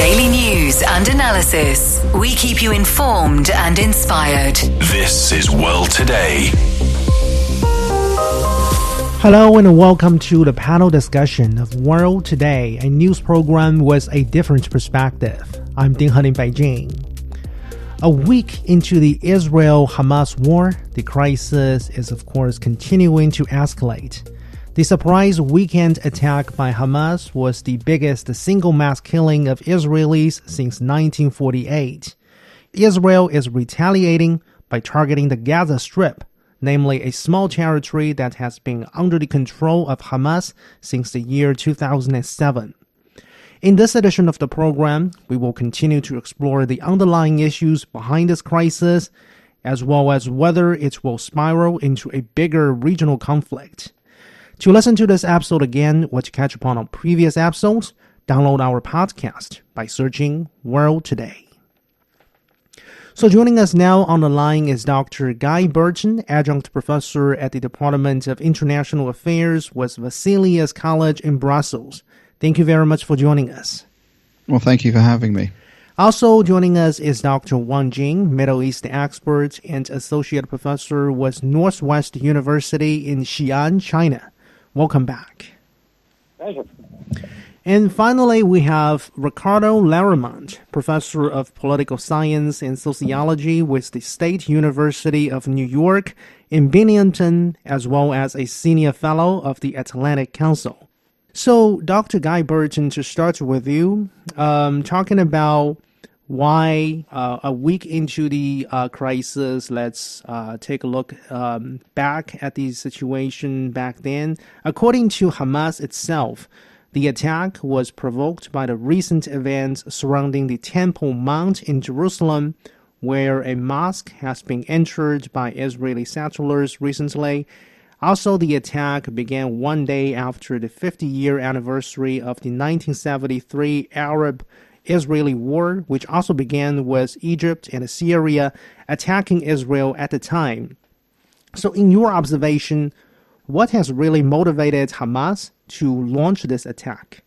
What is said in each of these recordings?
Daily news and analysis. We keep you informed and inspired. This is World Today. Hello and welcome to the panel discussion of World Today, a news program with a different perspective. I'm Ding Heng in Beijing. A week into the Israel Hamas war, the crisis is of course continuing to escalate. The surprise weekend attack by Hamas was the biggest single mass killing of Israelis since 1948. Israel is retaliating by targeting the Gaza Strip, namely a small territory that has been under the control of Hamas since the year 2007. In this edition of the program, we will continue to explore the underlying issues behind this crisis, as well as whether it will spiral into a bigger regional conflict. To listen to this episode again or to catch up on our previous episodes, download our podcast by searching World Today. So joining us now on the line is Dr. Guy Burton, adjunct professor at the Department of International Affairs with Vesalius College in Brussels. Thank you very much for joining us. Well, thank you for having me. Also joining us is Dr. Wang Jin, Middle East expert and associate professor with Northwest University in Xi'an, China. Welcome back. Pleasure. And finally, we have Ricardo Laremont, professor of political science and sociology with the State University of New York in Binghamton, as well as a senior fellow of the Atlantic Council. So, Dr. Guy Burton, to start with you, um, talking about why uh, a week into the uh, crisis, let's uh, take a look um, back at the situation back then. According to Hamas itself, the attack was provoked by the recent events surrounding the Temple Mount in Jerusalem, where a mosque has been entered by Israeli settlers recently. Also, the attack began one day after the 50 year anniversary of the 1973 Arab Israeli war, which also began with Egypt and Syria attacking Israel at the time. So, in your observation, what has really motivated Hamas to launch this attack?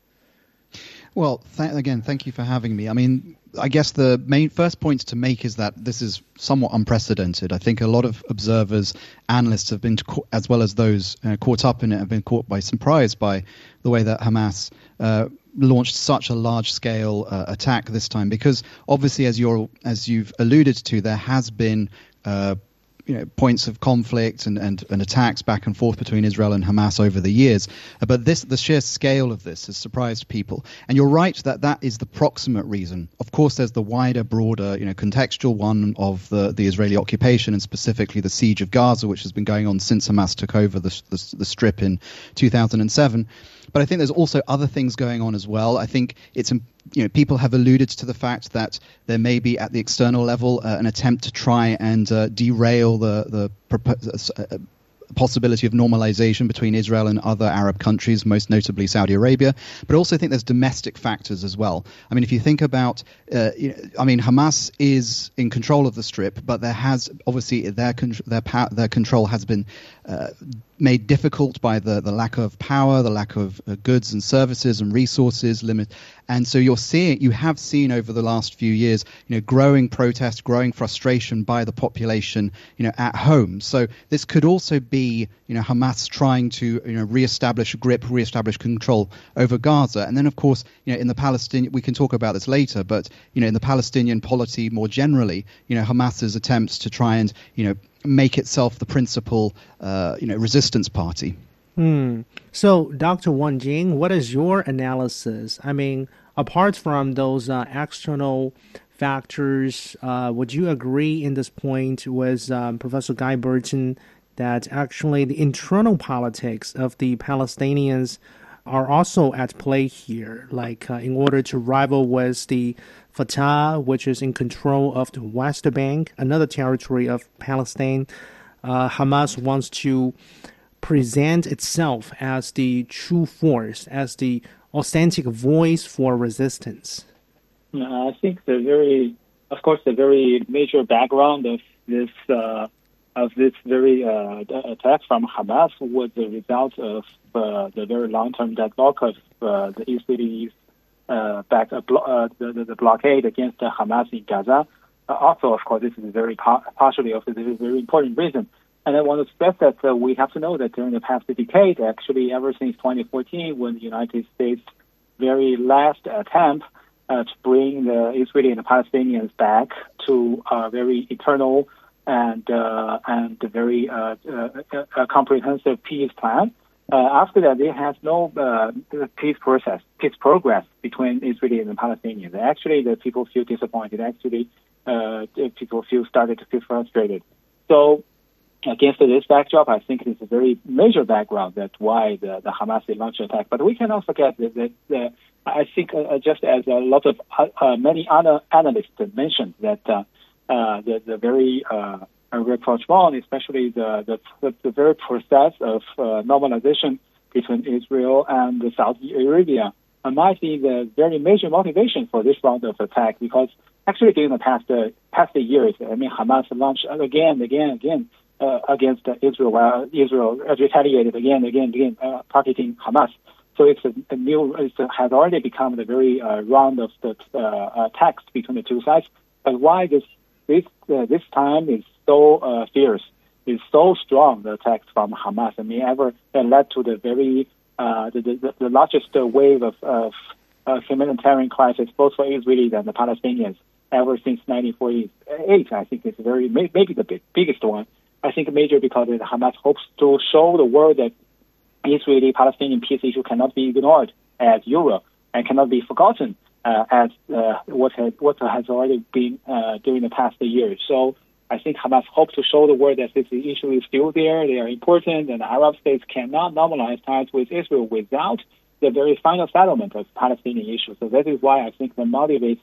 Well, th- again, thank you for having me. I mean, I guess the main first point to make is that this is somewhat unprecedented. I think a lot of observers, analysts have been, as well as those uh, caught up in it, have been caught by surprise by the way that Hamas uh, launched such a large-scale uh, attack this time. Because obviously, as you're as you've alluded to, there has been uh, you know, points of conflict and, and, and attacks back and forth between Israel and Hamas over the years. Uh, but this, the sheer scale of this has surprised people. And you're right that that is the proximate reason. Of course, there's the wider, broader, you know, contextual one of the, the Israeli occupation and specifically the siege of Gaza, which has been going on since Hamas took over the, the, the strip in 2007. But I think there's also other things going on as well. I think it's you know people have alluded to the fact that there may be at the external level uh, an attempt to try and uh, derail the the uh, possibility of normalization between Israel and other Arab countries, most notably Saudi Arabia. But I also think there's domestic factors as well. I mean, if you think about, uh, you know, I mean, Hamas is in control of the Strip, but there has obviously their their their control has been uh, made difficult by the, the lack of power, the lack of uh, goods and services and resources limit. And so you're seeing, you have seen over the last few years, you know, growing protest, growing frustration by the population, you know, at home. So this could also be, you know, Hamas trying to, you know, reestablish grip, reestablish control over Gaza. And then, of course, you know, in the Palestinian, we can talk about this later, but, you know, in the Palestinian polity more generally, you know, Hamas's attempts to try and, you know, make itself the principal, uh, you know, resistance party. Hmm. So, Dr. Wang Jin, what is your analysis? I mean, apart from those uh, external factors, uh, would you agree in this point with um, Professor Guy Burton that actually the internal politics of the Palestinians are also at play here? Like, uh, in order to rival with the Fatah, which is in control of the West Bank, another territory of Palestine. Uh, Hamas wants to present itself as the true force, as the authentic voice for resistance. I think the very, of course, the very major background of this uh, of this very uh, attack from Hamas was the result of uh, the very long-term deadlock of uh, the Israelis uh, back uh, blo- uh, the, the, blockade against Hamas in Gaza. Also, of course, this is very par- partially also this is a very important reason. And I want to stress that we have to know that during the past decade, actually ever since 2014, when the United States very last attempt to bring the Israeli and the Palestinians back to a very eternal and uh, and very uh, uh, comprehensive peace plan. Uh, after that, there has no uh, peace process, peace progress between Israeli and Palestinians. Actually, the people feel disappointed. Actually, people feel started to feel frustrated. So against this backdrop, I think it's a very major background that's why the, the Hamas launched attack. But we cannot forget that, that, that I think uh, just as a lot of uh, uh many other analysts mentioned that uh, uh, the, the very uh, rapprochement, especially the, the, the, very process of normalization between Israel and Saudi Arabia, might be the very major motivation for this round of attack because actually during the past uh, past years, I mean, Hamas launched again, again, again uh, against Israel, while Israel retaliated again, again, again, uh, targeting Hamas. So it's a, a new, it has already become the very uh, round of the uh, attacks between the two sides. But why this this uh, this time is so uh, fierce, is so strong the attacks from Hamas? I mean, ever that led to the very uh, the, the, the largest wave of, of uh, humanitarian crisis, both for Israelis and the Palestinians, ever since 1948. I think it's very maybe the big, biggest one. I think major because Hamas hopes to show the world that Israeli-Palestinian peace issue cannot be ignored as Europe and cannot be forgotten uh, as uh, what has what has already been uh, during the past years. So I think Hamas hopes to show the world that this issue is still there, they are important, and Arab states cannot normalize ties with Israel without the very final settlement of Palestinian issue. So that is why I think that motivates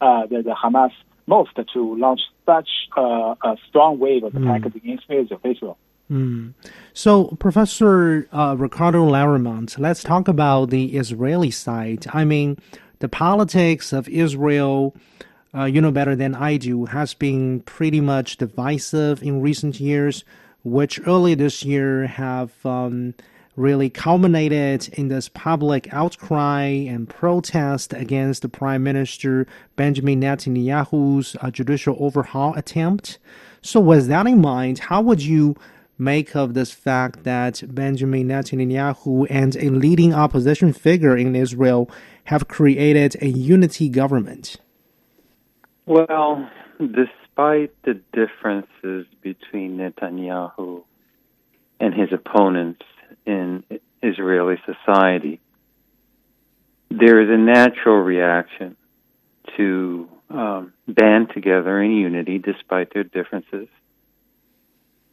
uh, the, the Hamas most to launch such uh, a strong wave of attack mm. against Israel. Mm. So, Professor uh, Ricardo Laremont, let's talk about the Israeli side. I mean, the politics of Israel, uh, you know better than I do, has been pretty much divisive in recent years, which early this year have um, really culminated in this public outcry and protest against the Prime Minister Benjamin Netanyahu's uh, judicial overhaul attempt. So, with that in mind, how would you make of this fact that Benjamin Netanyahu and a leading opposition figure in Israel have created a unity government? Well, despite the differences between Netanyahu and his opponents, in Israeli society, there is a natural reaction to um, band together in unity despite their differences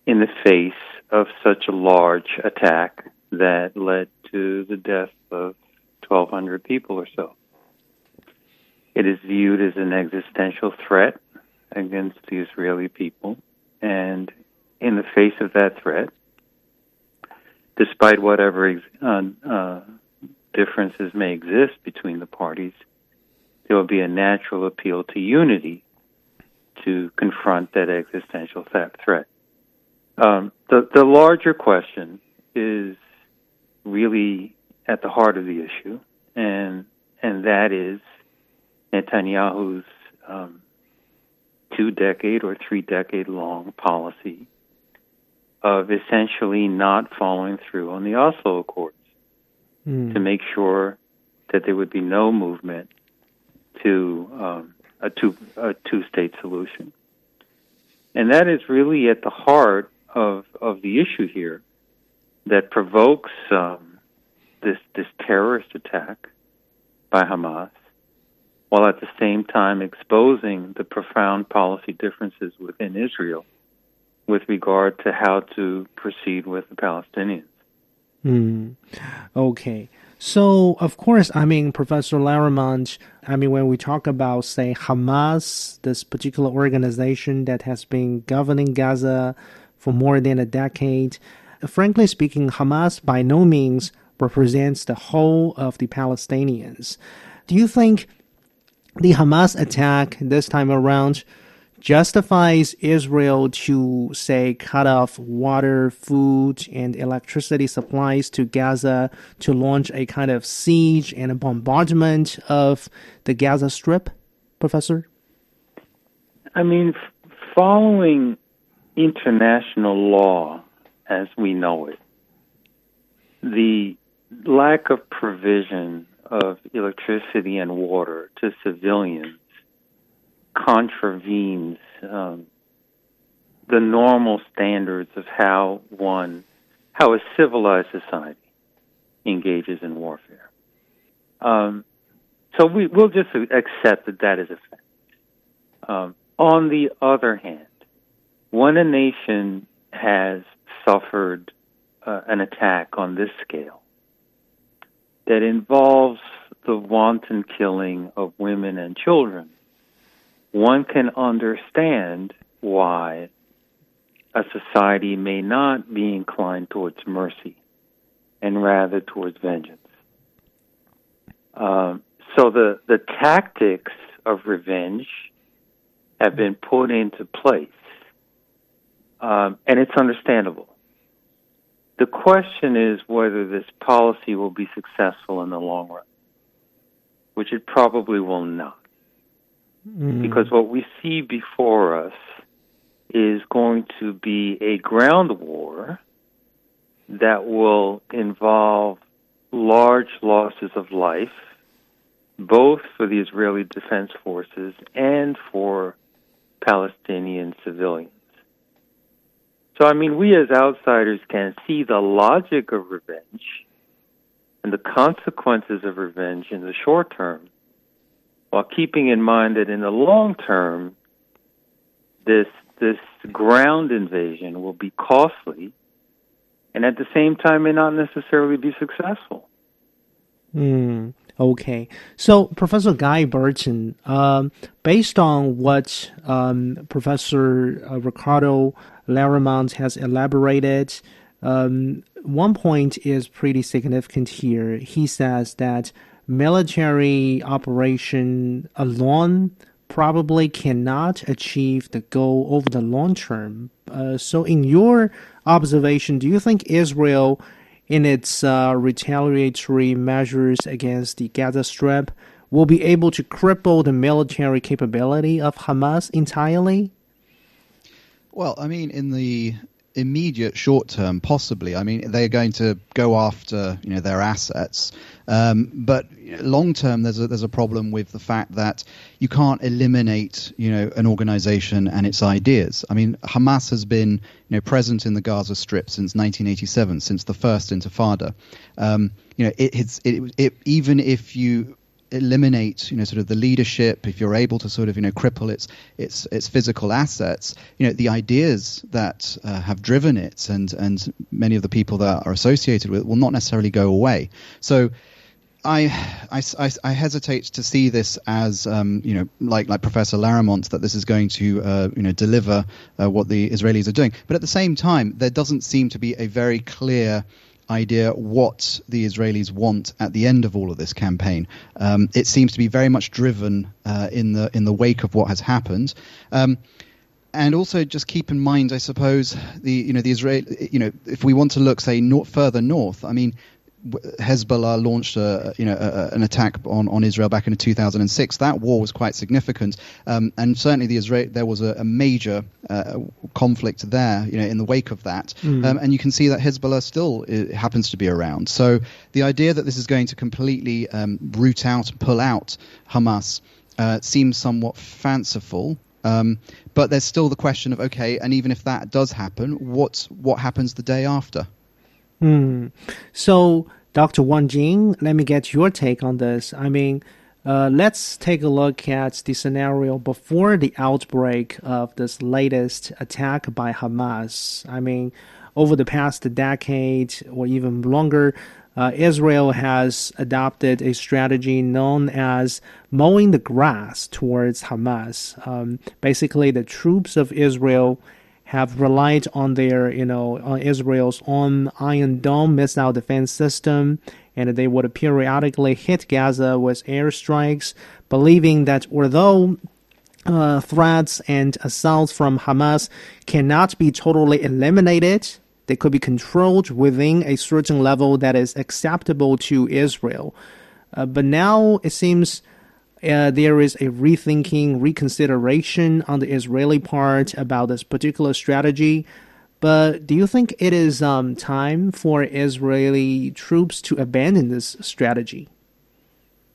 in the face of such a large attack that led to the death of 1,200 people or so. It is viewed as an existential threat against the Israeli people, and in the face of that threat, despite whatever uh, uh, differences may exist between the parties, there will be a natural appeal to unity to confront that existential threat. Um, the, the larger question is really at the heart of the issue, and and that is Netanyahu's um, two decade or three decade long policy of essentially not following through on the Oslo Accords mm. to make sure that there would be no movement to um, a two a two state solution, and that is really at the heart of of the issue here that provokes um, this this terrorist attack by Hamas, while at the same time exposing the profound policy differences within Israel with regard to how to proceed with the Palestinians. Mm. Okay. So, of course, I mean, Professor Laremont, I mean, when we talk about, say, Hamas, this particular organization that has been governing Gaza for more than a decade, frankly speaking, Hamas by no means represents the whole of the Palestinians. Do you think the Hamas attack this time around justifies Israel to say cut off water, food, and electricity supplies to Gaza to launch a kind of siege and a bombardment of the Gaza Strip, Professor? I mean, following international law as we know it, the lack of provision of electricity and water to civilians contravenes um, the normal standards of how one, how a civilized society engages in warfare. Um, so we, will just accept that that is a fact. Um, on the other hand, when a nation has suffered uh, an attack on this scale that involves the wanton killing of women and children, one can understand why a society may not be inclined towards mercy and rather towards vengeance. Um, so the, the tactics of revenge have been put into place, um, and it's understandable. The question is whether this policy will be successful in the long run, which it probably will not. Mm. Because what we see before us is going to be a ground war that will involve large losses of life, both for the Israeli Defense Forces and for Palestinian civilians. So, I mean, we as outsiders can see the logic of revenge and the consequences of revenge in the short term while keeping in mind that in the long term, this this ground invasion will be costly, and at the same time may not necessarily be successful. Hmm. Okay. So, Professor Guy Burton, um, based on what um, Professor uh, Ricardo Laremont has elaborated, um, one point is pretty significant here. He says that military operation alone probably cannot achieve the goal over the long term. Uh, so, in your observation, do you think Israel, in its uh, retaliatory measures against the Gaza Strip, will be able to cripple the military capability of Hamas entirely? Well, I mean, in the immediate short term possibly. I mean they're going to go after you know their assets. Um, but long term there's a there's a problem with the fact that you can't eliminate you know an organization and its ideas. I mean hamas has been you know present in the gaza strip since 1987 since the first intifada. Um, you know it, it's it, it even if you eliminate, you know, sort of the leadership, if you're able to sort of, you know, cripple its its its physical assets, you know, the ideas that uh, have driven it and and many of the people that are associated with it will not necessarily go away. So. I, I, I, hesitate to see this as um, you know like like Professor Laremont that this is going to uh, you know deliver uh, what the Israelis are doing, but at the same time there doesn't seem to be a very clear idea what the Israelis want at the end of all of this campaign. Um, it seems to be very much driven uh, in the in the wake of what has happened. Um, and also, just keep in mind, I suppose, the you know the Israel, you know, if we want to look, say, north, further north, I mean, Hezbollah launched a, you know a, an attack on, on Israel back in 2006. That war was quite significant, um, and certainly the Israel there was a, a major uh, conflict there. You know, in the wake of that, mm. um, and you can see that Hezbollah still uh, happens to be around. So the idea that this is going to completely um, root out, pull out Hamas uh, seems somewhat fanciful. Um, but there's still the question of okay, and even if that does happen, what what happens the day after? Hmm. So, Dr. Wang Jin, let me get your take on this. I mean, uh, let's take a look at the scenario before the outbreak of this latest attack by Hamas. I mean, over the past decade or even longer, uh, Israel has adopted a strategy known as mowing the grass towards Hamas. Um, basically, the troops of Israel have relied on their, you know, on Israel's own Iron Dome missile defense system, and they would periodically hit Gaza with airstrikes, believing that although uh, threats and assaults from Hamas cannot be totally eliminated. They could be controlled within a certain level that is acceptable to Israel. Uh, but now it seems uh, there is a rethinking, reconsideration on the Israeli part about this particular strategy. But do you think it is um, time for Israeli troops to abandon this strategy?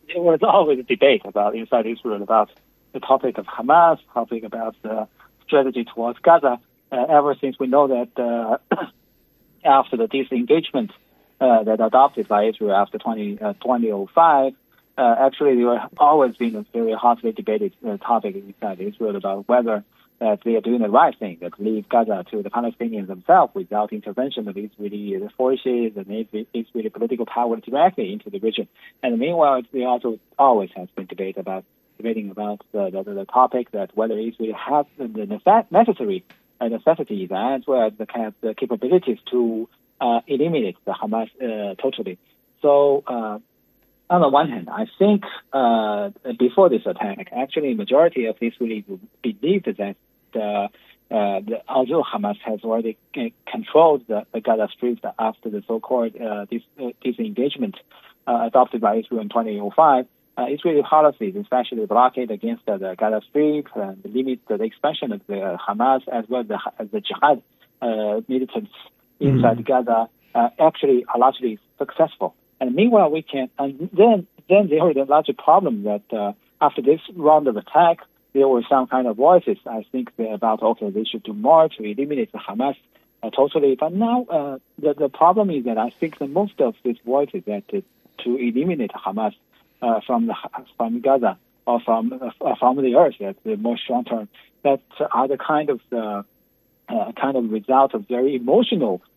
There was always a debate about inside Israel about the topic of Hamas, topic about the strategy towards Gaza. Uh, ever since we know that uh, after the disengagement uh, that adopted by Israel after 20, uh, 2005, uh, actually there have always been a very hotly debated uh, topic inside Israel about whether that they are doing the right thing, that leave Gaza to the Palestinians themselves without intervention of Israeli forces and Israeli political power directly into the region. And meanwhile, there also always has been debate about debating about the, the, the topic that whether Israel has the necessary uh, necessities as well as the, of the capabilities to uh, eliminate the Hamas uh, totally. So uh, on the one hand, I think uh, before this attack, actually, majority of Israelis believed that uh, the, although Hamas has already controlled the, the Gaza Strip after the so-called uh, dis, uh, disengagement adopted by Israel in 2005, Israeli policies, especially the blockade against the, the Gaza Strip and limit the expansion of the Hamas as well as the, as the jihad militants inside mm-hmm. Gaza, actually are largely successful. And meanwhile, we can, and then, then there was a larger problem that uh, after this round of attack, there were some kind of voices, I think, about, okay, they should do more to eliminate the Hamas uh, totally. But now, uh, the, the problem is that I think that most of these voices that uh, to eliminate Hamas uh, from the, from Gaza or from uh, from the earth, that the more short term, that are the kind of the uh, kind of result of very emotional uh, uh,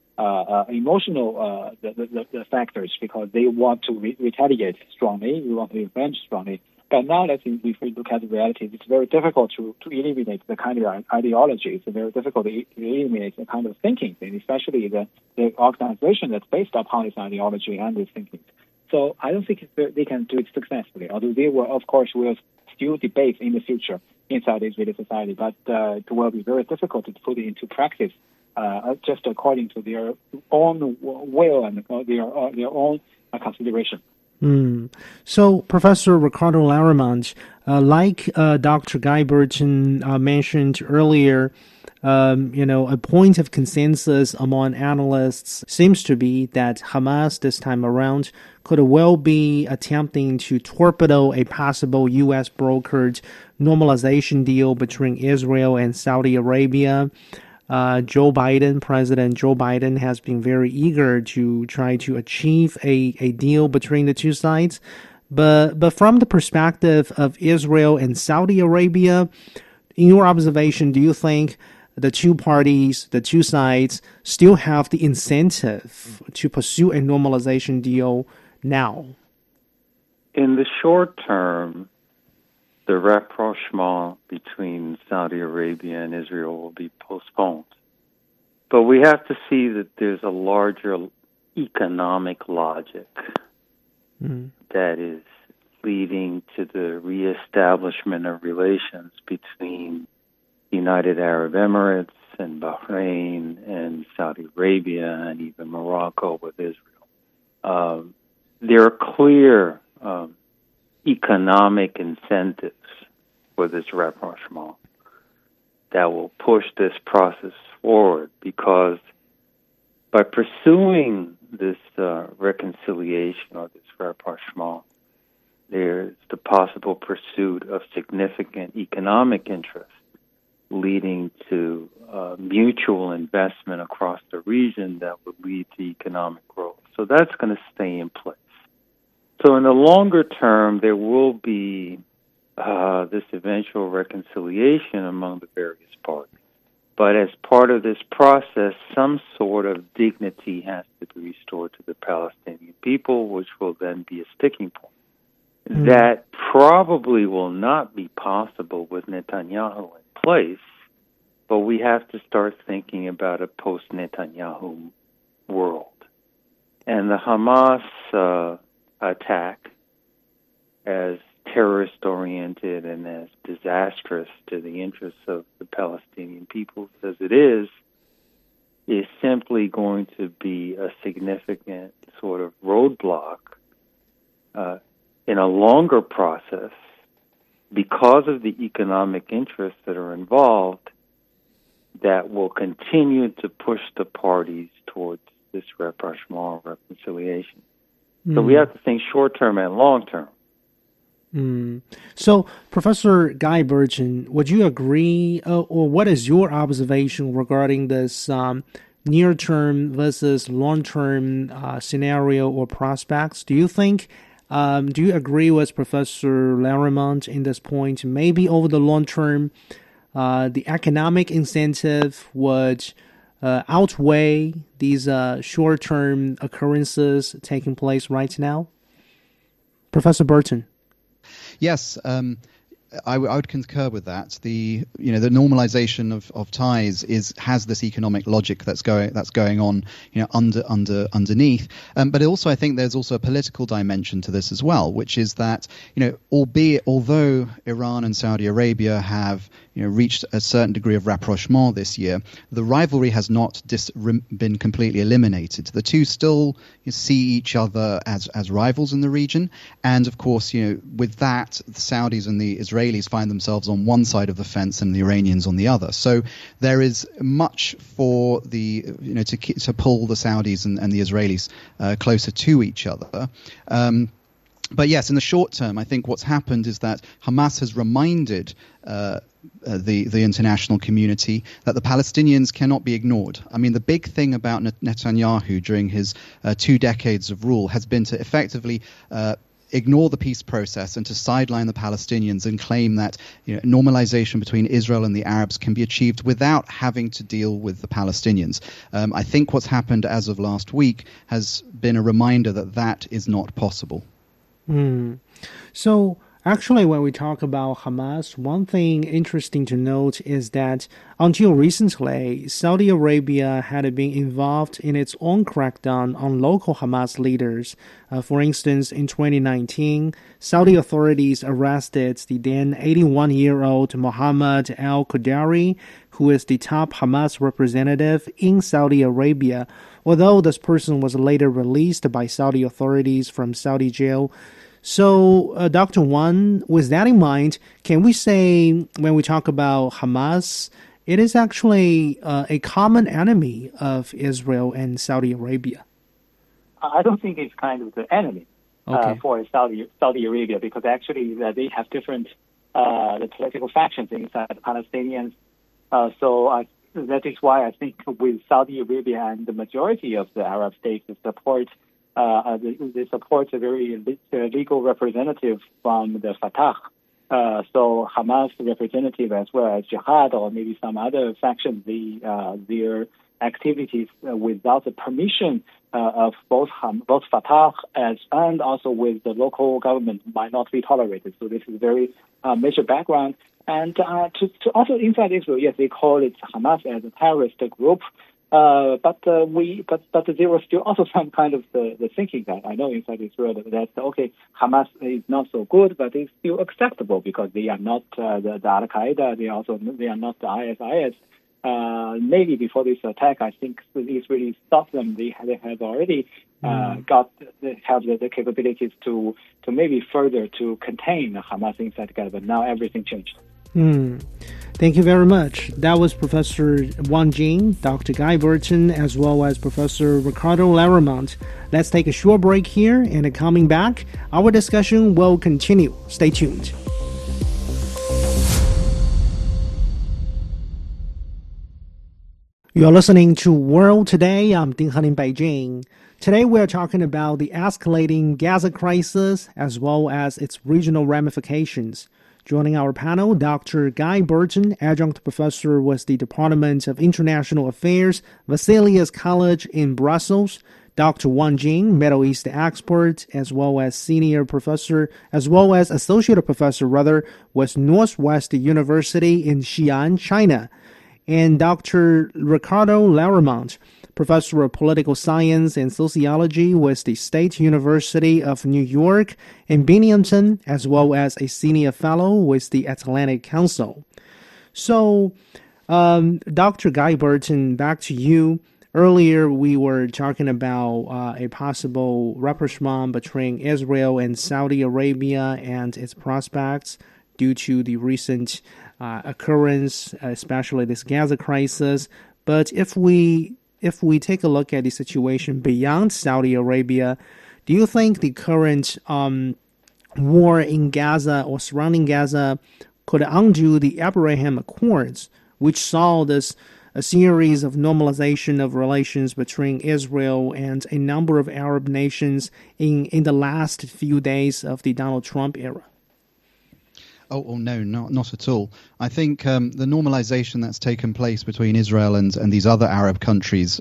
emotional uh, the, the, the, factors because they want to re- retaliate strongly, they want to revenge strongly. But now, let's if we look at the reality, it's very difficult to, to eliminate the kind of ideology. It's very difficult to eliminate the kind of thinking, and especially the, the organization that's based upon this ideology and this thinking. So I don't think they can do it successfully, although they will, of course, will still debate in the future inside Israeli society, but uh, it will be very difficult to put it into practice uh, just according to their own will and their uh, their own uh, consideration. Mm. So, Professor Ricardo Laremont, uh, like uh, Dr. Guy Burton uh, mentioned earlier, um, you know, a point of consensus among analysts seems to be that Hamas this time around could well be attempting to torpedo a possible U.S. brokered normalization deal between Israel and Saudi Arabia. Uh, Joe Biden, President Joe Biden, has been very eager to try to achieve a, a deal between the two sides. But, but from the perspective of Israel and Saudi Arabia, in your observation, do you think the two parties, the two sides, still have the incentive to pursue a normalization deal now? In the short term, the rapprochement between Saudi Arabia and Israel will be postponed. But we have to see that there's a larger economic logic mm. that is leading to the reestablishment of relations between United Arab Emirates and Bahrain and Saudi Arabia and even Morocco with Israel. Um, there are clear um, economic incentives for this rapprochement that will push this process forward because by pursuing this uh, reconciliation or this rapprochement, there's the possible pursuit of significant economic interest leading to uh, mutual investment across the region that would lead to economic growth. So that's going to stay in place. So in the longer term, there will be uh, this eventual reconciliation among the various parties. But as part of this process, some sort of dignity has to be restored to the Palestinian people, which will then be a sticking point. Mm-hmm. That probably will not be possible with Netanyahu in place, but we have to start thinking about a post Netanyahu world. And the Hamas uh, attack, as terrorist oriented and as disastrous to the interests of the Palestinian peoples as it is, is simply going to be a significant sort of roadblock uh, in a longer process because of the economic interests that are involved that will continue to push the parties towards this rapprochement reconciliation. Mm. So we hmm. have to think short term and long term. Mm. So, Professor Guy Burton, would you agree, uh, or what is your observation regarding this um, near term versus long term uh, scenario or prospects? Do you think, um, do you agree with Professor Laremont in this point? Maybe over the long term, uh, the economic incentive would uh, outweigh these uh, short term occurrences taking place right now? Professor Burton. Yes. Um, I, w- I would concur with that. The you know the normalization of, of ties is has this economic logic that's going that's going on you know under under underneath. Um, but also I think there's also a political dimension to this as well, which is that you know albeit although Iran and Saudi Arabia have you know reached a certain degree of rapprochement this year, the rivalry has not dis- been completely eliminated. The two still see each other as as rivals in the region, and of course you know with that the Saudis and the Israelis Israelis find themselves on one side of the fence and the Iranians on the other. So there is much for the you know to to pull the Saudis and, and the Israelis uh, closer to each other. Um, but yes, in the short term, I think what's happened is that Hamas has reminded uh, uh, the the international community that the Palestinians cannot be ignored. I mean, the big thing about Netanyahu during his uh, two decades of rule has been to effectively uh, ignore the peace process and to sideline the Palestinians and claim that you know, normalization between Israel and the Arabs can be achieved without having to deal with the Palestinians. Um, I think what's happened as of last week has been a reminder that that is not possible. Mm. So Actually, when we talk about Hamas, one thing interesting to note is that until recently, Saudi Arabia had been involved in its own crackdown on local Hamas leaders. Uh, for instance, in 2019, Saudi authorities arrested the then 81 year old Mohammed al Qudari, who is the top Hamas representative in Saudi Arabia, although this person was later released by Saudi authorities from Saudi jail. So, uh, Dr. Wang, with that in mind, can we say when we talk about Hamas, it is actually uh, a common enemy of Israel and Saudi Arabia? I don't think it's kind of the enemy uh, okay. uh, for Saudi Saudi Arabia because actually uh, they have different uh, the political factions inside the Palestinians. Uh, so that is why I think with Saudi Arabia and the majority of the Arab states support uh, they, they support a very legal representative from the Fatah. Uh, so Hamas representative as well as Jihad or maybe some other faction, the, uh, their activities uh, without the permission uh, of both Ham, both Fatah as and also with the local government might not be tolerated. So this is very uh, major background. And to, to also inside Israel, yes, they call it Hamas as a terrorist group. Uh, but uh, we, but but there was still also some kind of the, the thinking that I know inside Israel that, that okay, Hamas is not so good, but it's still acceptable because they are not uh, the, the Al Qaeda. They also they are not the ISIS. Uh, maybe before this attack, I think the Israelis stopped them. They they have already uh, mm. got they have the, the capabilities to to maybe further to contain Hamas inside Gaza. But now everything changed. Mm. Thank you very much. That was Professor Wang Jin, Dr. Guy Burton, as well as Professor Ricardo Laremont. Let's take a short break here, and coming back, our discussion will continue. Stay tuned. You're listening to World Today. I'm Ding Heng in Beijing. Today we're talking about the escalating Gaza crisis as well as its regional ramifications. Joining our panel, Dr. Guy Burton, adjunct professor with the Department of International Affairs, Vesalius College in Brussels, Dr. Wang Jin, Middle East expert, as well as senior professor, as well as associate professor, rather, with Northwest University in Xi'an, China. And Dr. Ricardo Laremont, professor of political science and sociology with the State University of New York in Binghamton, as well as a senior fellow with the Atlantic Council. So, um, Dr. Guy Burton, back to you. Earlier, we were talking about uh, a possible rapprochement between Israel and Saudi Arabia and its prospects due to the recent uh, occurrence, especially this Gaza crisis. But if we if we take a look at the situation beyond Saudi Arabia, do you think the current um, war in Gaza or surrounding Gaza could undo the Abraham Accords, which saw this a series of normalization of relations between Israel and a number of Arab nations in, in the last few days of the Donald Trump era? Oh, oh no, not not at all. I think um, the normalization that's taken place between Israel and, and these other Arab countries,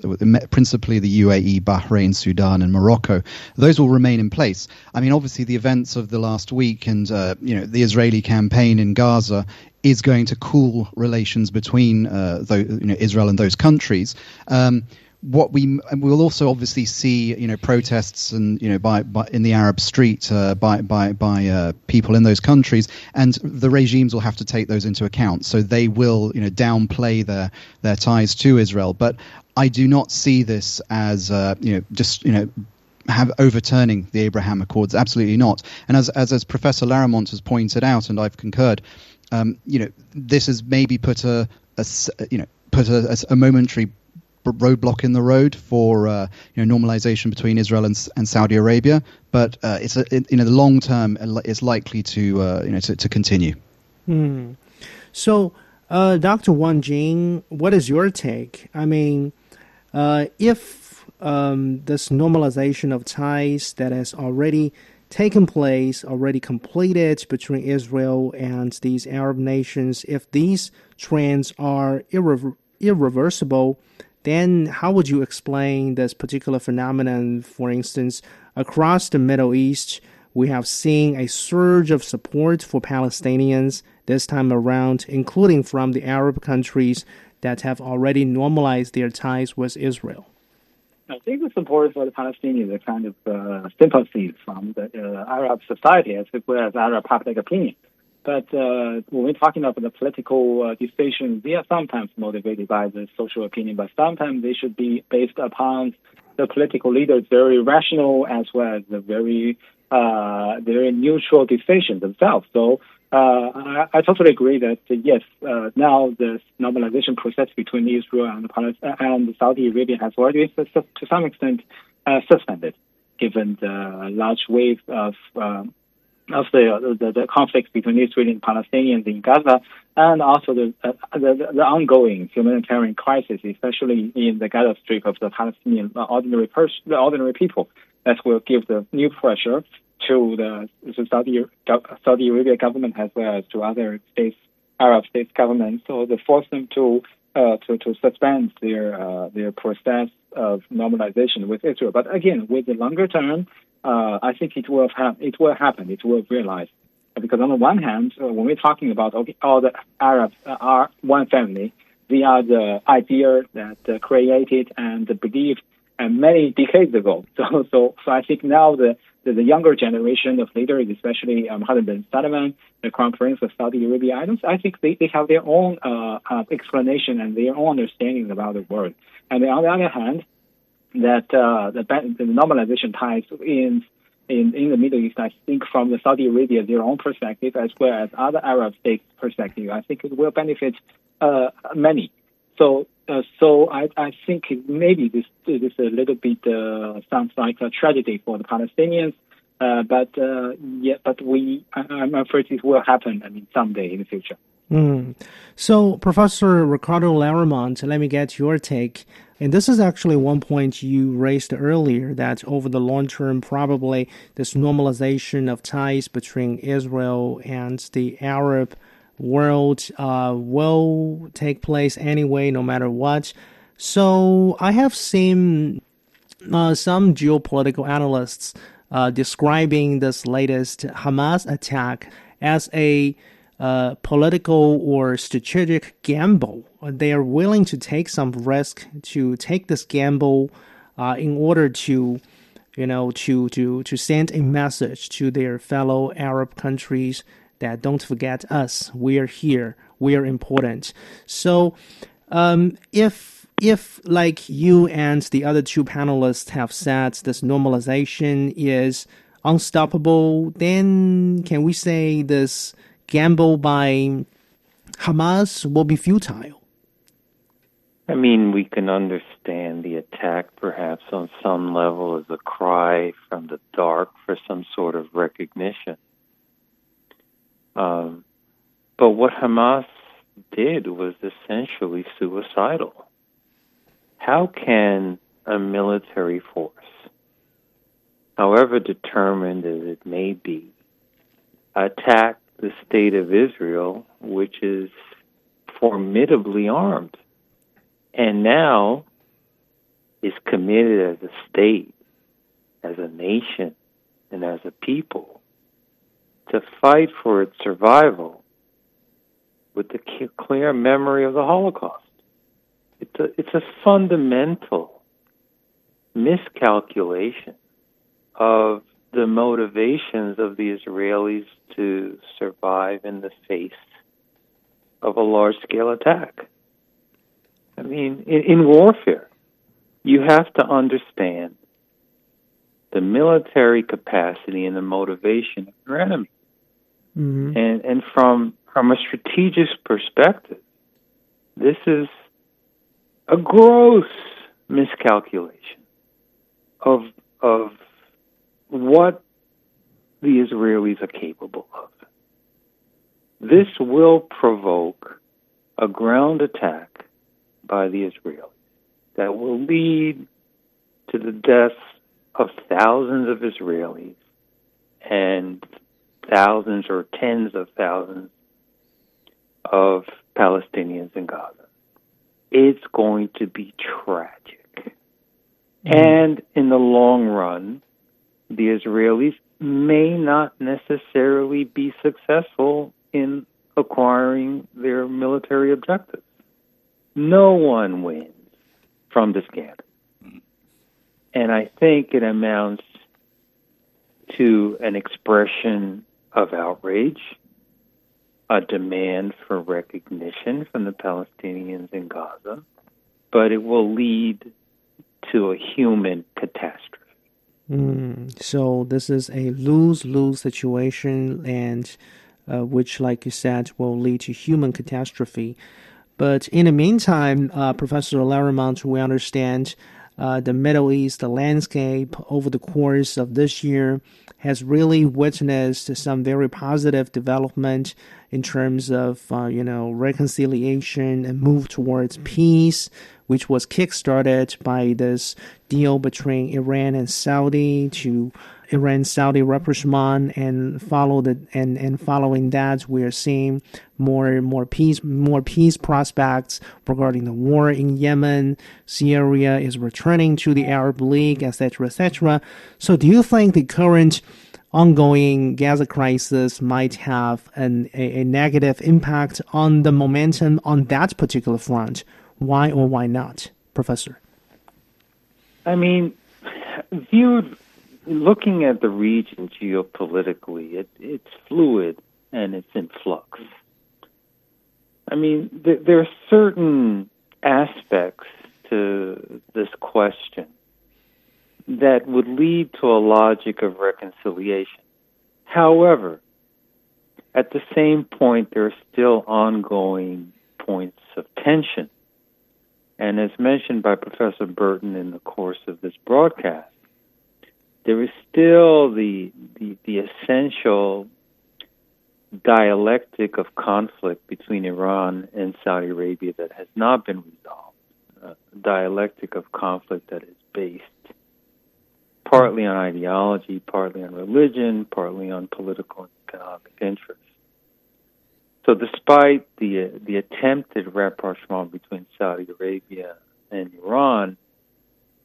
principally the UAE, Bahrain, Sudan, and Morocco, those will remain in place. I mean, obviously, the events of the last week and uh, you know the Israeli campaign in Gaza is going to cool relations between uh, you know, Israel and those countries. Um, what we we will also obviously see, you know, protests and you know by, by in the Arab street uh, by by by uh, people in those countries, and the regimes will have to take those into account. So they will, you know, downplay their their ties to Israel. But I do not see this as uh, you know just you know have overturning the Abraham Accords. Absolutely not. And as as, as Professor Laremont has pointed out, and I've concurred, um, you know, this has maybe put a, a you know put a, a, momentary roadblock in the road for uh, you know normalization between Israel and, and Saudi Arabia, but uh, it's a, in, in the long term it's likely to uh, you know to, to continue. Hmm. So, uh, Dr. Wang Jin, what is your take? I mean, uh, if um, this normalization of ties that has already taken place, already completed between Israel and these Arab nations, if these trends are irre- irreversible, then how would you explain this particular phenomenon? For instance, across the Middle East, we have seen a surge of support for Palestinians this time around, including from the Arab countries that have already normalized their ties with Israel. I think the support for the Palestinians is kind of uh, sympathy from the uh, Arab society as well as Arab public opinion. But uh, when we're talking about the political uh, decisions, they are sometimes motivated by the social opinion, but sometimes they should be based upon the political leaders' very rational as well as the very uh, very neutral decisions themselves. So uh, I, I, totally agree that uh, yes, uh, now the normalization process between Israel and, Palestine, and Saudi Arabia has already to some extent suspended, given the large wave of of the, the, the conflicts between Israel and Palestinians in Gaza, and also the, uh, the, the ongoing humanitarian crisis, especially in the Gaza Strip of the Palestinian ordinary pers- the ordinary people, that will give the new pressure to the, the Saudi Saudi Arabia government as well as to other states, Arab states governments, so they force them to uh, to to suspend their uh, their process of normalization with Israel. But again, with the longer term, uh, I think it will have it will happen. It will realize because on the one hand, uh, when we're talking about okay, all the Arabs are one family, they are the idea that uh, created and believed and many decades ago. So, so, so I think now the the, the younger generation of leaders, especially um, Mohammed bin Salman, the crown prince of Saudi Arabia, I, don't, I think they, they have their own uh, uh, explanation and their own understanding about the world. And on the other hand, that uh, the, the normalization ties in in, in the Middle East, I think from the Saudi Arabia, their own perspective, as well as other Arab states' perspective, I think it will benefit uh, many. So, uh, so I, I think maybe this this is a little bit uh, sounds like a tragedy for the Palestinians, uh, but uh, yeah, but we I, am afraid it will happen. I mean, someday in the future. Mm. So, Professor Ricardo Laremont, let me get your take. And this is actually one point you raised earlier that over the long term, probably this normalization of ties between Israel and the Arab world uh, will take place anyway, no matter what. So I have seen uh, some geopolitical analysts uh, describing this latest Hamas attack as a uh, political or strategic gamble. They are willing to take some risk to take this gamble uh, in order to, you know, to to to send a message to their fellow Arab countries that don't forget us. We are here. We are important. So, um, if if like you and the other two panelists have said this normalization is unstoppable, then can we say this gamble by Hamas will be futile? I mean, we can understand the attack perhaps on some level as a cry from the dark for some sort of recognition. Um, but what Hamas did was essentially suicidal. How can a military force, however determined as it may be, attack the state of Israel, which is formidably armed, and now is committed as a state, as a nation, and as a people to fight for its survival with the clear memory of the Holocaust. It's a, it's a fundamental miscalculation of the motivations of the Israelis to survive in the face of a large scale attack. I mean, in, in, warfare, you have to understand the military capacity and the motivation of your enemy. Mm-hmm. And and from from a strategic perspective, this is a gross miscalculation of of what the Israelis are capable of. This will provoke a ground attack by the Israelis that will lead to the deaths of thousands of Israelis and thousands or tens of thousands of Palestinians in Gaza. It's going to be tragic. Mm-hmm. And in the long run, the Israelis may not necessarily be successful in acquiring their military objectives. No one wins from this gambit. And I think it amounts to an expression of outrage, a demand for recognition from the Palestinians in Gaza, but it will lead to a human catastrophe. Mm, so this is a lose-lose situation, and uh, which, like you said, will lead to human catastrophe. But in the meantime, uh, Professor Laremont, we understand uh, the Middle East, the landscape over the course of this year has really witnessed some very positive development in terms of, uh, you know, reconciliation and move towards peace which was kickstarted by this deal between Iran and Saudi to Iran Saudi rapprochement and follow the and, and following that we are seeing more more peace more peace prospects regarding the war in Yemen. Syria is returning to the Arab League, etc. etc. So do you think the current ongoing Gaza crisis might have an, a, a negative impact on the momentum on that particular front why or why not, Professor? I mean, viewed looking at the region geopolitically, it, it's fluid and it's in flux. I mean, th- there are certain aspects to this question that would lead to a logic of reconciliation. However, at the same point, there are still ongoing points of tension and as mentioned by Professor Burton in the course of this broadcast, there is still the, the, the essential dialectic of conflict between Iran and Saudi Arabia that has not been resolved. A dialectic of conflict that is based partly on ideology, partly on religion, partly on political and economic interests. So, despite the the attempted rapprochement between Saudi Arabia and Iran,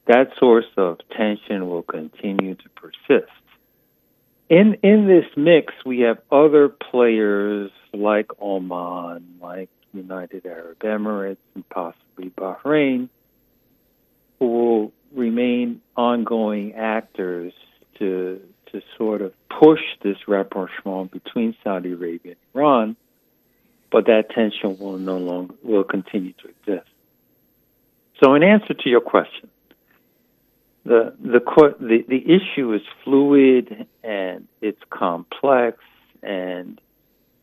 that source of tension will continue to persist. In in this mix, we have other players like Oman, like United Arab Emirates, and possibly Bahrain, who will remain ongoing actors to to sort of push this rapprochement between Saudi Arabia and Iran, but that tension will no longer will continue to exist. So, in answer to your question, the the the the issue is fluid and it's complex and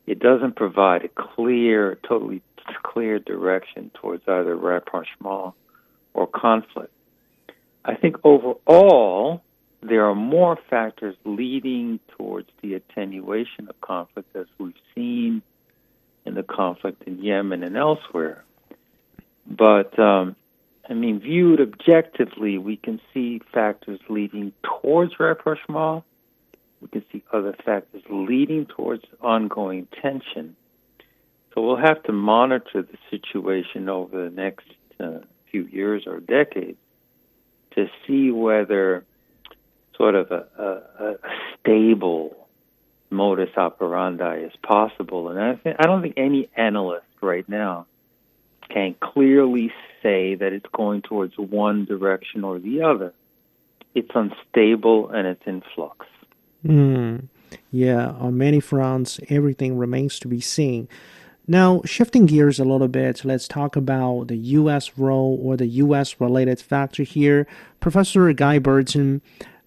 it doesn't provide a clear, totally clear direction towards either rapprochement or conflict. I think overall there are more factors leading towards the attenuation of conflict as we've seen in the conflict in Yemen and elsewhere. But um, I mean, viewed objectively, we can see factors leading towards rapprochement. We can see other factors leading towards ongoing tension. So we'll have to monitor the situation over the next uh, few years or decades to see whether sort of a, a, a stable modus operandi is possible. And I, I don't think any analyst right now can clearly say that it's going towards one direction or the other. It's unstable and it's in flux. Mm, yeah, on many fronts, everything remains to be seen. Now, shifting gears a little bit, let's talk about the U.S. role or the U.S. related factor here. Professor Guy Burton,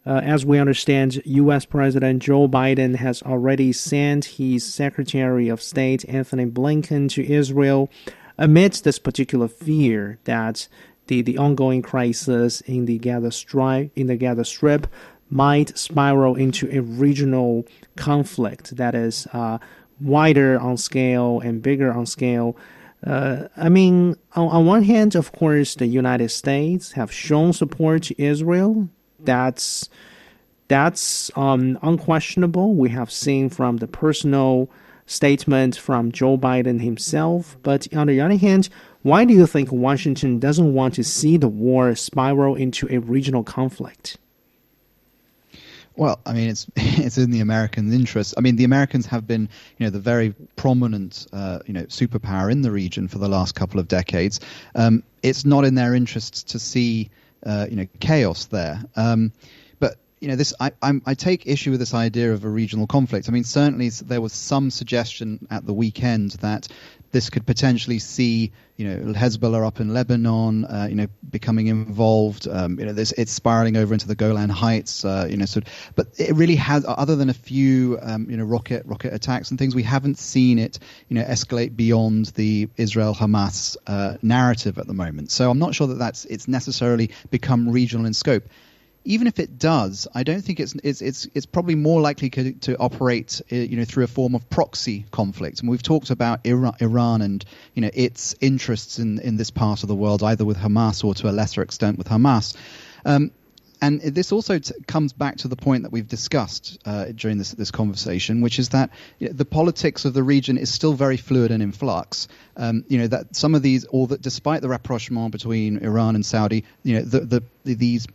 uh, as we understand, U.S. President Joe Biden has already sent his Secretary of State Antony Blinken to Israel amidst this particular fear that the, the ongoing crisis in the Gaza Strip in the Gaza Strip might spiral into a regional conflict that is uh, wider on scale and bigger on scale. Uh, I mean, on, on one hand, of course, the United States have shown support to Israel. That's that's um, unquestionable. We have seen from the personal statement from Joe Biden himself. But on the other hand, why do you think Washington doesn't want to see the war spiral into a regional conflict? Well, I mean, it's it's in the Americans' interest. I mean, the Americans have been, you know, the very prominent, uh, you know, superpower in the region for the last couple of decades. Um, it's not in their interests to see, uh, you know, chaos there. Um, you know, this I, I'm, i take issue with this idea of a regional conflict. I mean, certainly there was some suggestion at the weekend that this could potentially see, you know, Hezbollah up in Lebanon, uh, you know, becoming involved. Um, you know, this, it's spiraling over into the Golan Heights. Uh, you know, so, but it really has, other than a few, um, you know, rocket rocket attacks and things, we haven't seen it, you know, escalate beyond the Israel Hamas uh, narrative at the moment. So I'm not sure that that's it's necessarily become regional in scope even if it does, I don't think it's it's it's, it's probably more likely to, to operate, uh, you know, through a form of proxy conflict. And we've talked about Iran, Iran and you know its interests in in this part of the world, either with Hamas or to a lesser extent with Hamas. Um, and this also t- comes back to the point that we've discussed uh, during this this conversation, which is that you know, the politics of the region is still very fluid and in flux. Um, you know that some of these, or that despite the rapprochement between Iran and Saudi, you know the, the, the these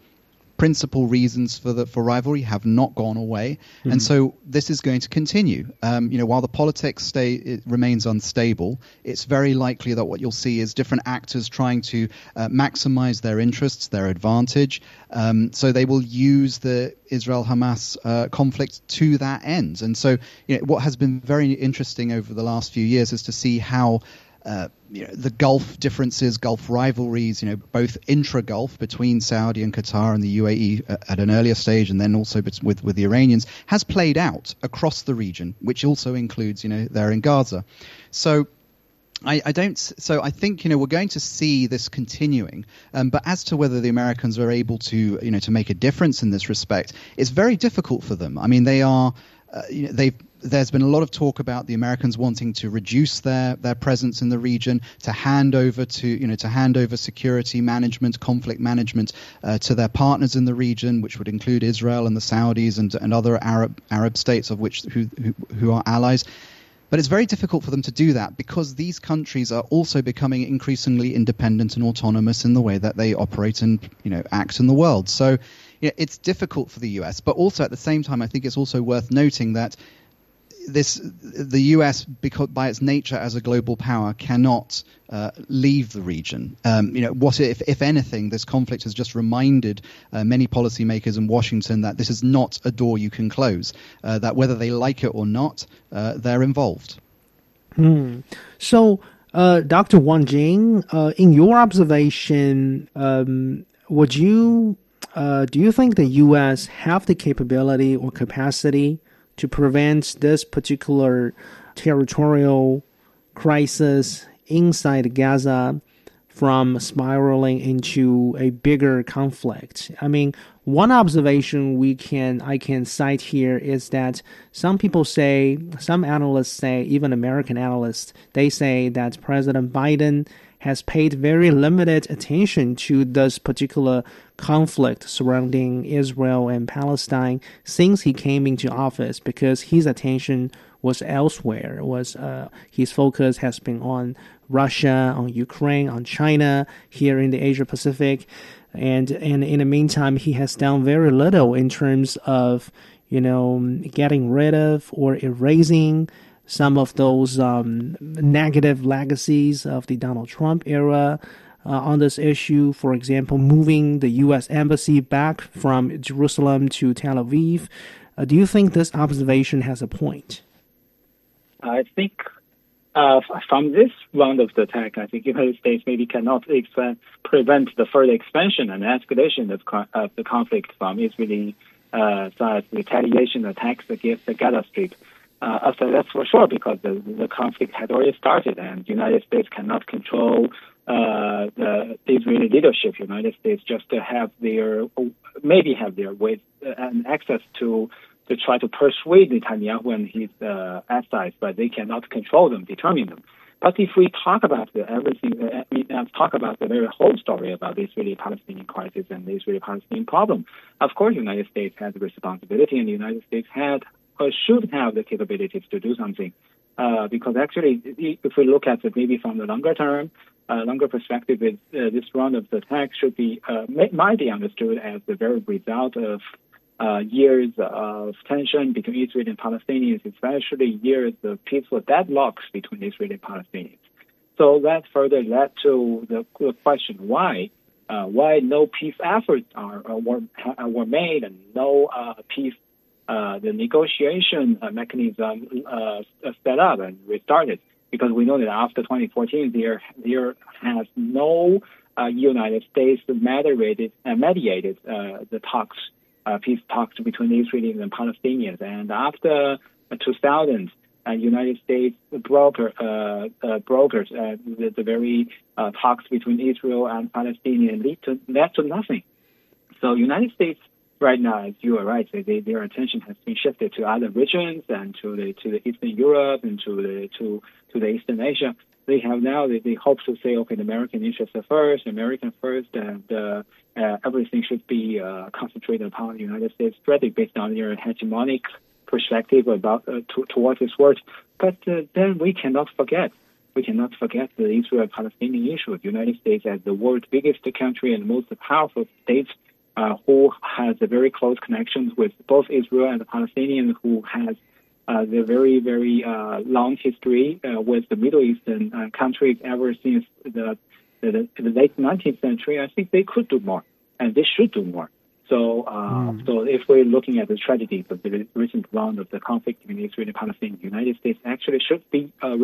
principal reasons for the for rivalry have not gone away, mm-hmm. and so this is going to continue. Um, you know, while the politics stay it remains unstable, it's very likely that what you'll see is different actors trying to uh, maximize their interests, their advantage. Um, so they will use the Israel Hamas uh, conflict to that end. And so, you know, what has been very interesting over the last few years is to see how uh, you know, the Gulf differences, Gulf rivalries, you know, both intra-Gulf between Saudi and Qatar and the UAE at an earlier stage, and then also with with the Iranians, has played out across the region, which also includes, you know, there in Gaza. So. I, I, don't. So I think you know we're going to see this continuing. Um, but as to whether the Americans are able to you know to make a difference in this respect, it's very difficult for them. I mean, they are. Uh, you know, they've there's been a lot of talk about the Americans wanting to reduce their, their presence in the region, to hand over to you know to hand over security management, conflict management uh, to their partners in the region, which would include Israel and the Saudis and, and other Arab Arab states of which who, who, who are allies. But it's very difficult for them to do that because these countries are also becoming increasingly independent and autonomous in the way that they operate and you know act in the world. So you know, it's difficult for the US, but also at the same time, I think it's also worth noting that this the U.S. because by its nature as a global power cannot uh, leave the region. Um, you know, what if, if anything, this conflict has just reminded uh, many policymakers in Washington that this is not a door you can close. Uh, that whether they like it or not, uh, they're involved. Hmm. So, uh, Dr. Wang Jin, uh, in your observation, um, would you do you think the U.S. have the capability or capacity to prevent this particular territorial crisis inside Gaza from spiraling into a bigger conflict. I mean, one observation we can I can cite here is that some people say, some analysts say, even American analysts, they say that President Biden has paid very limited attention to this particular conflict surrounding Israel and Palestine since he came into office because his attention was elsewhere. Was uh, his focus has been on Russia, on Ukraine, on China here in the Asia Pacific, and and in the meantime, he has done very little in terms of you know getting rid of or erasing some of those um, negative legacies of the Donald Trump era. Uh, on this issue, for example, moving the U.S. embassy back from Jerusalem to Tel Aviv. Uh, do you think this observation has a point? I think uh, from this round of the attack, I think the United States maybe cannot prevent the further expansion and escalation of, of the conflict from Israeli uh, retaliation attacks against the Gaza Strip. Uh, so that's for sure because the, the conflict had already started, and the United States cannot control uh, the Israeli leadership. United States just to have their maybe have their way uh, and access to to try to persuade Netanyahu and his uh, allies, but they cannot control them, determine them. But if we talk about the everything, uh, I mean, uh, talk about the very whole story about the Israeli-Palestinian crisis and the Israeli-Palestinian problem, of course, the United States has a responsibility, and the United States had should have the capabilities to do something. Uh, because actually, if we look at it maybe from the longer term, uh, longer perspective, uh, this round of the attack should be uh, might be understood as the very result of uh, years of tension between Israel and Palestinians, especially years of peaceful deadlocks between Israel and Palestinians. So that further led to the question why uh, why no peace efforts are, were, were made and no peace the negotiation uh, mechanism uh, set up and restarted because we know that after 2014 there there has no United States mediated mediated the talks uh, peace talks between Israelis and Palestinians. And after 2000, uh, United States broker uh, uh, brokers uh, the, the, very uh, talks between Israel and Palestinians lead to led to nothing. So United States right now, as you are right, they, their attention has been shifted to other regions and to the to the Eastern Europe and to the to to the Eastern Asia they have now, they, they hope to say, okay, the American interests are first, American first, and uh, uh, everything should be uh, concentrated upon the United States strategy based on their hegemonic perspective about uh, to, towards this world. But uh, then we cannot forget, we cannot forget the Israel-Palestinian issue. The United States, as the world's biggest country and most powerful state, uh, who has a very close connections with both Israel and the Palestinians, who has uh, the very, very uh, long history uh, with the Middle Eastern uh, countries ever since the, the, the, late 19th century. I think they could do more, and they should do more. So, mm. so if we're looking at the tragedies of the recent round of the conflict between Israel and Palestine, the United States actually should be uh,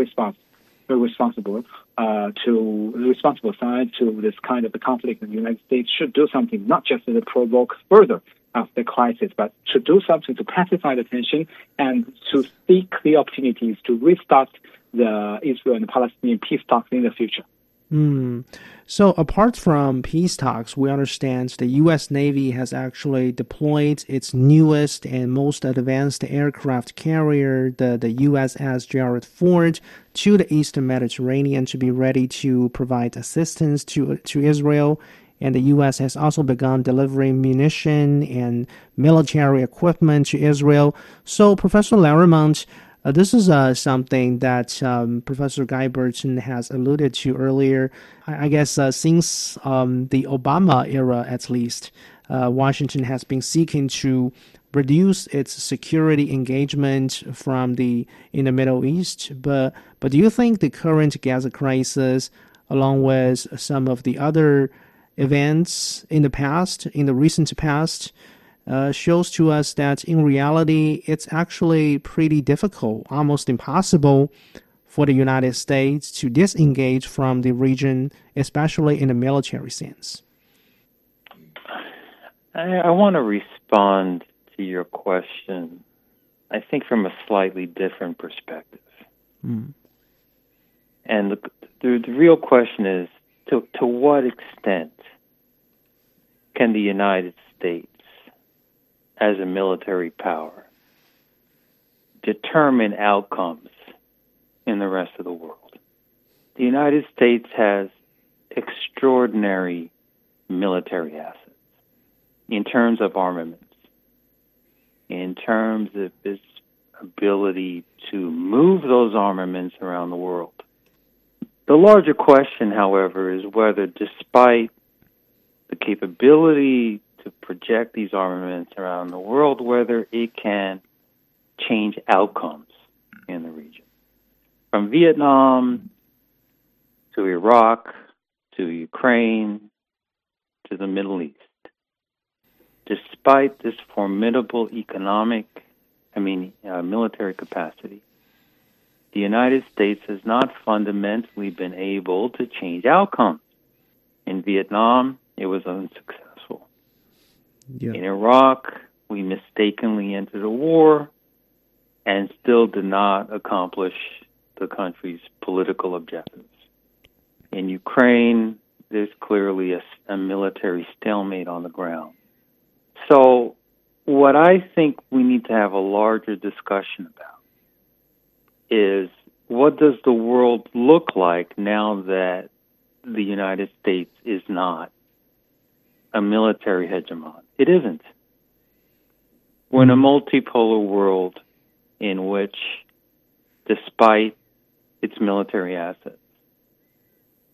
responsible uh, to the responsible side to this kind of the conflict. The United States should do something, not just to provoke further of the crisis, but to do something to pacify the tension and to seek the opportunities to restart the Israel and Palestinian peace talks in the future. Mm. So, apart from peace talks, we understand the U.S. Navy has actually deployed its newest and most advanced aircraft carrier, the, the USS Gerald Ford, to the Eastern Mediterranean to be ready to provide assistance to, to Israel and the U.S. has also begun delivering munition and military equipment to Israel. So, Professor Laremont, uh, this is uh, something that um, Professor Guy Burton has alluded to earlier. I, I guess uh, since um, the Obama era, at least, uh, Washington has been seeking to reduce its security engagement from the in the Middle East. But but do you think the current Gaza crisis, along with some of the other events in the past, in the recent past, uh, shows to us that in reality it's actually pretty difficult, almost impossible for the United States to disengage from the region, especially in a military sense? I, I want to respond to your question, I think from a slightly different perspective. Mm. And the, the, the real question is to, to what extent can the United States, as a military power, determine outcomes in the rest of the world. The United States has extraordinary military assets in terms of armaments, in terms of its ability to move those armaments around the world. The larger question, however, is whether, despite the capability to project these armaments around the world, whether it can change outcomes in the region from Vietnam to Iraq to Ukraine to the Middle East. Despite this formidable economic, I mean, uh, military capacity, the United States has not fundamentally been able to change outcomes. In Vietnam, it was unsuccessful. Yeah. In Iraq, we mistakenly entered a war and still did not accomplish the country's political objectives. In Ukraine, there's clearly a, a military stalemate on the ground. So, what I think we need to have a larger discussion about is what does the world look like now that the United States is not a military hegemon? It isn't. We're in a multipolar world in which, despite its military assets.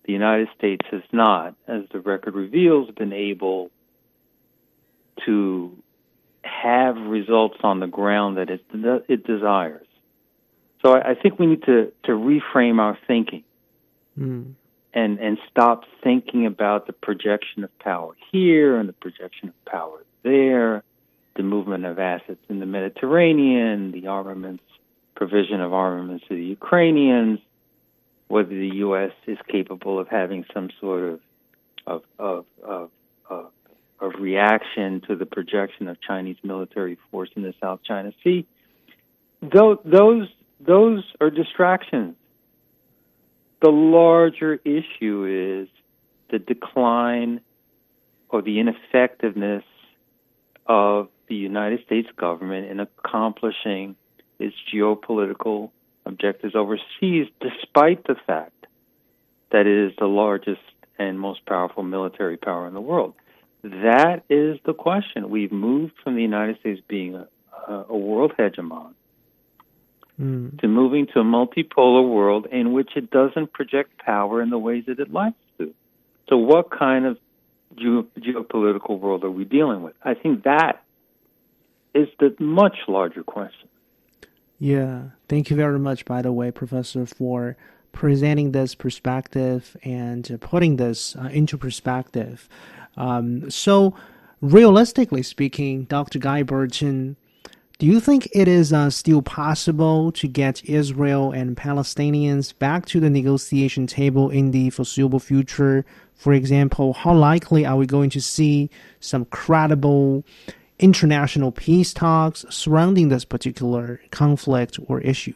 The United States has not, as the record reveals, been able to have results on the ground that it, it desires. So I, I think we need to, to reframe our thinking mm. And, and stop thinking about the projection of power here and the projection of power there, the movement of assets in the Mediterranean, the armaments provision of armaments to the Ukrainians, whether the U.S. is capable of having some sort of of of of, of, of reaction to the projection of Chinese military force in the South China Sea. Those those those are distractions. The larger issue is the decline or the ineffectiveness of the United States government in accomplishing its geopolitical objectives overseas, despite the fact that it is the largest and most powerful military power in the world. That is the question. We've moved from the United States being a, a world hegemon mm. to moving to a multipolar world in which it doesn't project power in the ways that it likes to. So, what kind of ge- geopolitical world are we dealing with? I think that is the much larger question. Yeah, thank you very much, by the way, Professor, for presenting this perspective and putting this uh, into perspective. Um, so, realistically speaking, Dr. Guy Burton, do you think it is uh, still possible to get Israel and Palestinians back to the negotiation table in the foreseeable future? For example, how likely are we going to see some credible international peace talks surrounding this particular conflict or issue?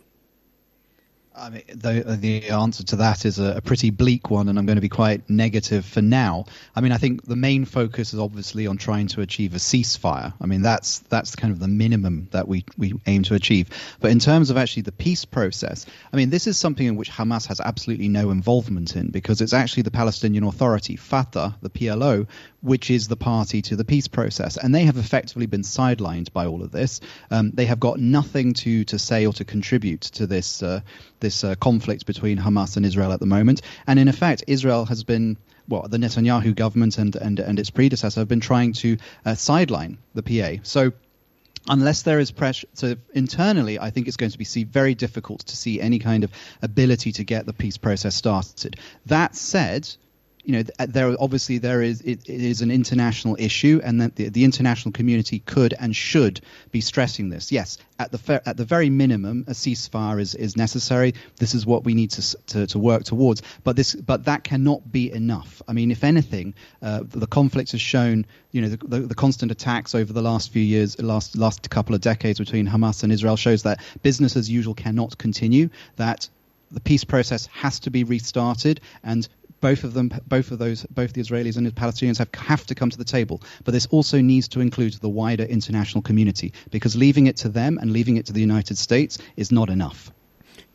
I mean, the the answer to that is a, a, pretty bleak one, and I'm going to be quite negative for now. I mean, I think the main focus is obviously on trying to achieve a ceasefire. I mean, that's that's kind of the minimum that we we aim to achieve. But in terms of actually the peace process, I mean, this is something in which Hamas has absolutely no involvement in because it's actually the Palestinian Authority, Fatah, the PLO, which is the party to the peace process, and they have effectively been sidelined by all of this. Um, they have got nothing to to say or to contribute to this. Uh, this uh, conflict between Hamas and Israel at the moment. And in effect, Israel has been well, the Netanyahu government and, and, and its predecessor have been trying to uh, sideline the PA. So unless there is pressure so internally i think it's going to be see very difficult to see any kind of ability to get the peace process started that said you know, there obviously there is it, it is an international issue, and that the, the international community could and should be stressing this. Yes, at the at the very minimum, a ceasefire is, is necessary. This is what we need to, to, to work towards. But this but that cannot be enough. I mean, if anything, uh, the conflict has shown you know the, the, the, constant attacks over the last few years, last last couple of decades between Hamas and Israel shows that business as usual cannot continue. That the peace process has to be restarted and both of them, both of those, both the Israelis and the Palestinians have, have to come to the table. But this also needs to include the wider international community because leaving it to them and leaving it to the United States is not enough.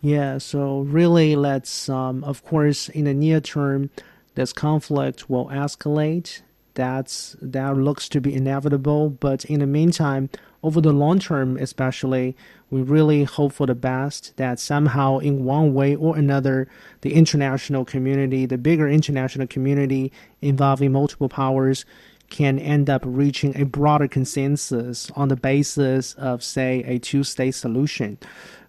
Yeah, so really, let's, um, of course, in the near term, this conflict will escalate. That's that looks to be inevitable. But in the meantime, over the long term, especially, we really hope for the best that somehow, in one way or another, the international community, the bigger international community involving multiple powers, can end up reaching a broader consensus on the basis of, say, a two state solution.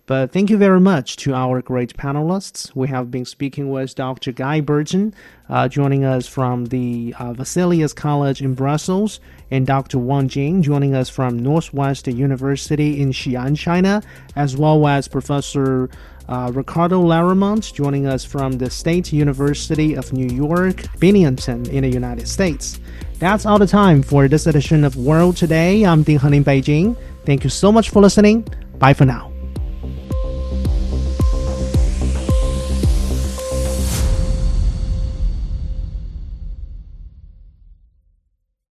But thank you very much to our great panelists. We have been speaking with Dr. Guy Burton, uh, joining us from the uh, Vesalius College in Brussels, and Dr. Wang Jin, joining us from Northwest University in Xi'an, China, as well as Professor uh, Ricardo Laremont, joining us from the State University of New York, Binghamton, in the United States. That's all the time for this edition of World Today. I'm Ding Heng in Beijing. Thank you so much for listening. Bye for now.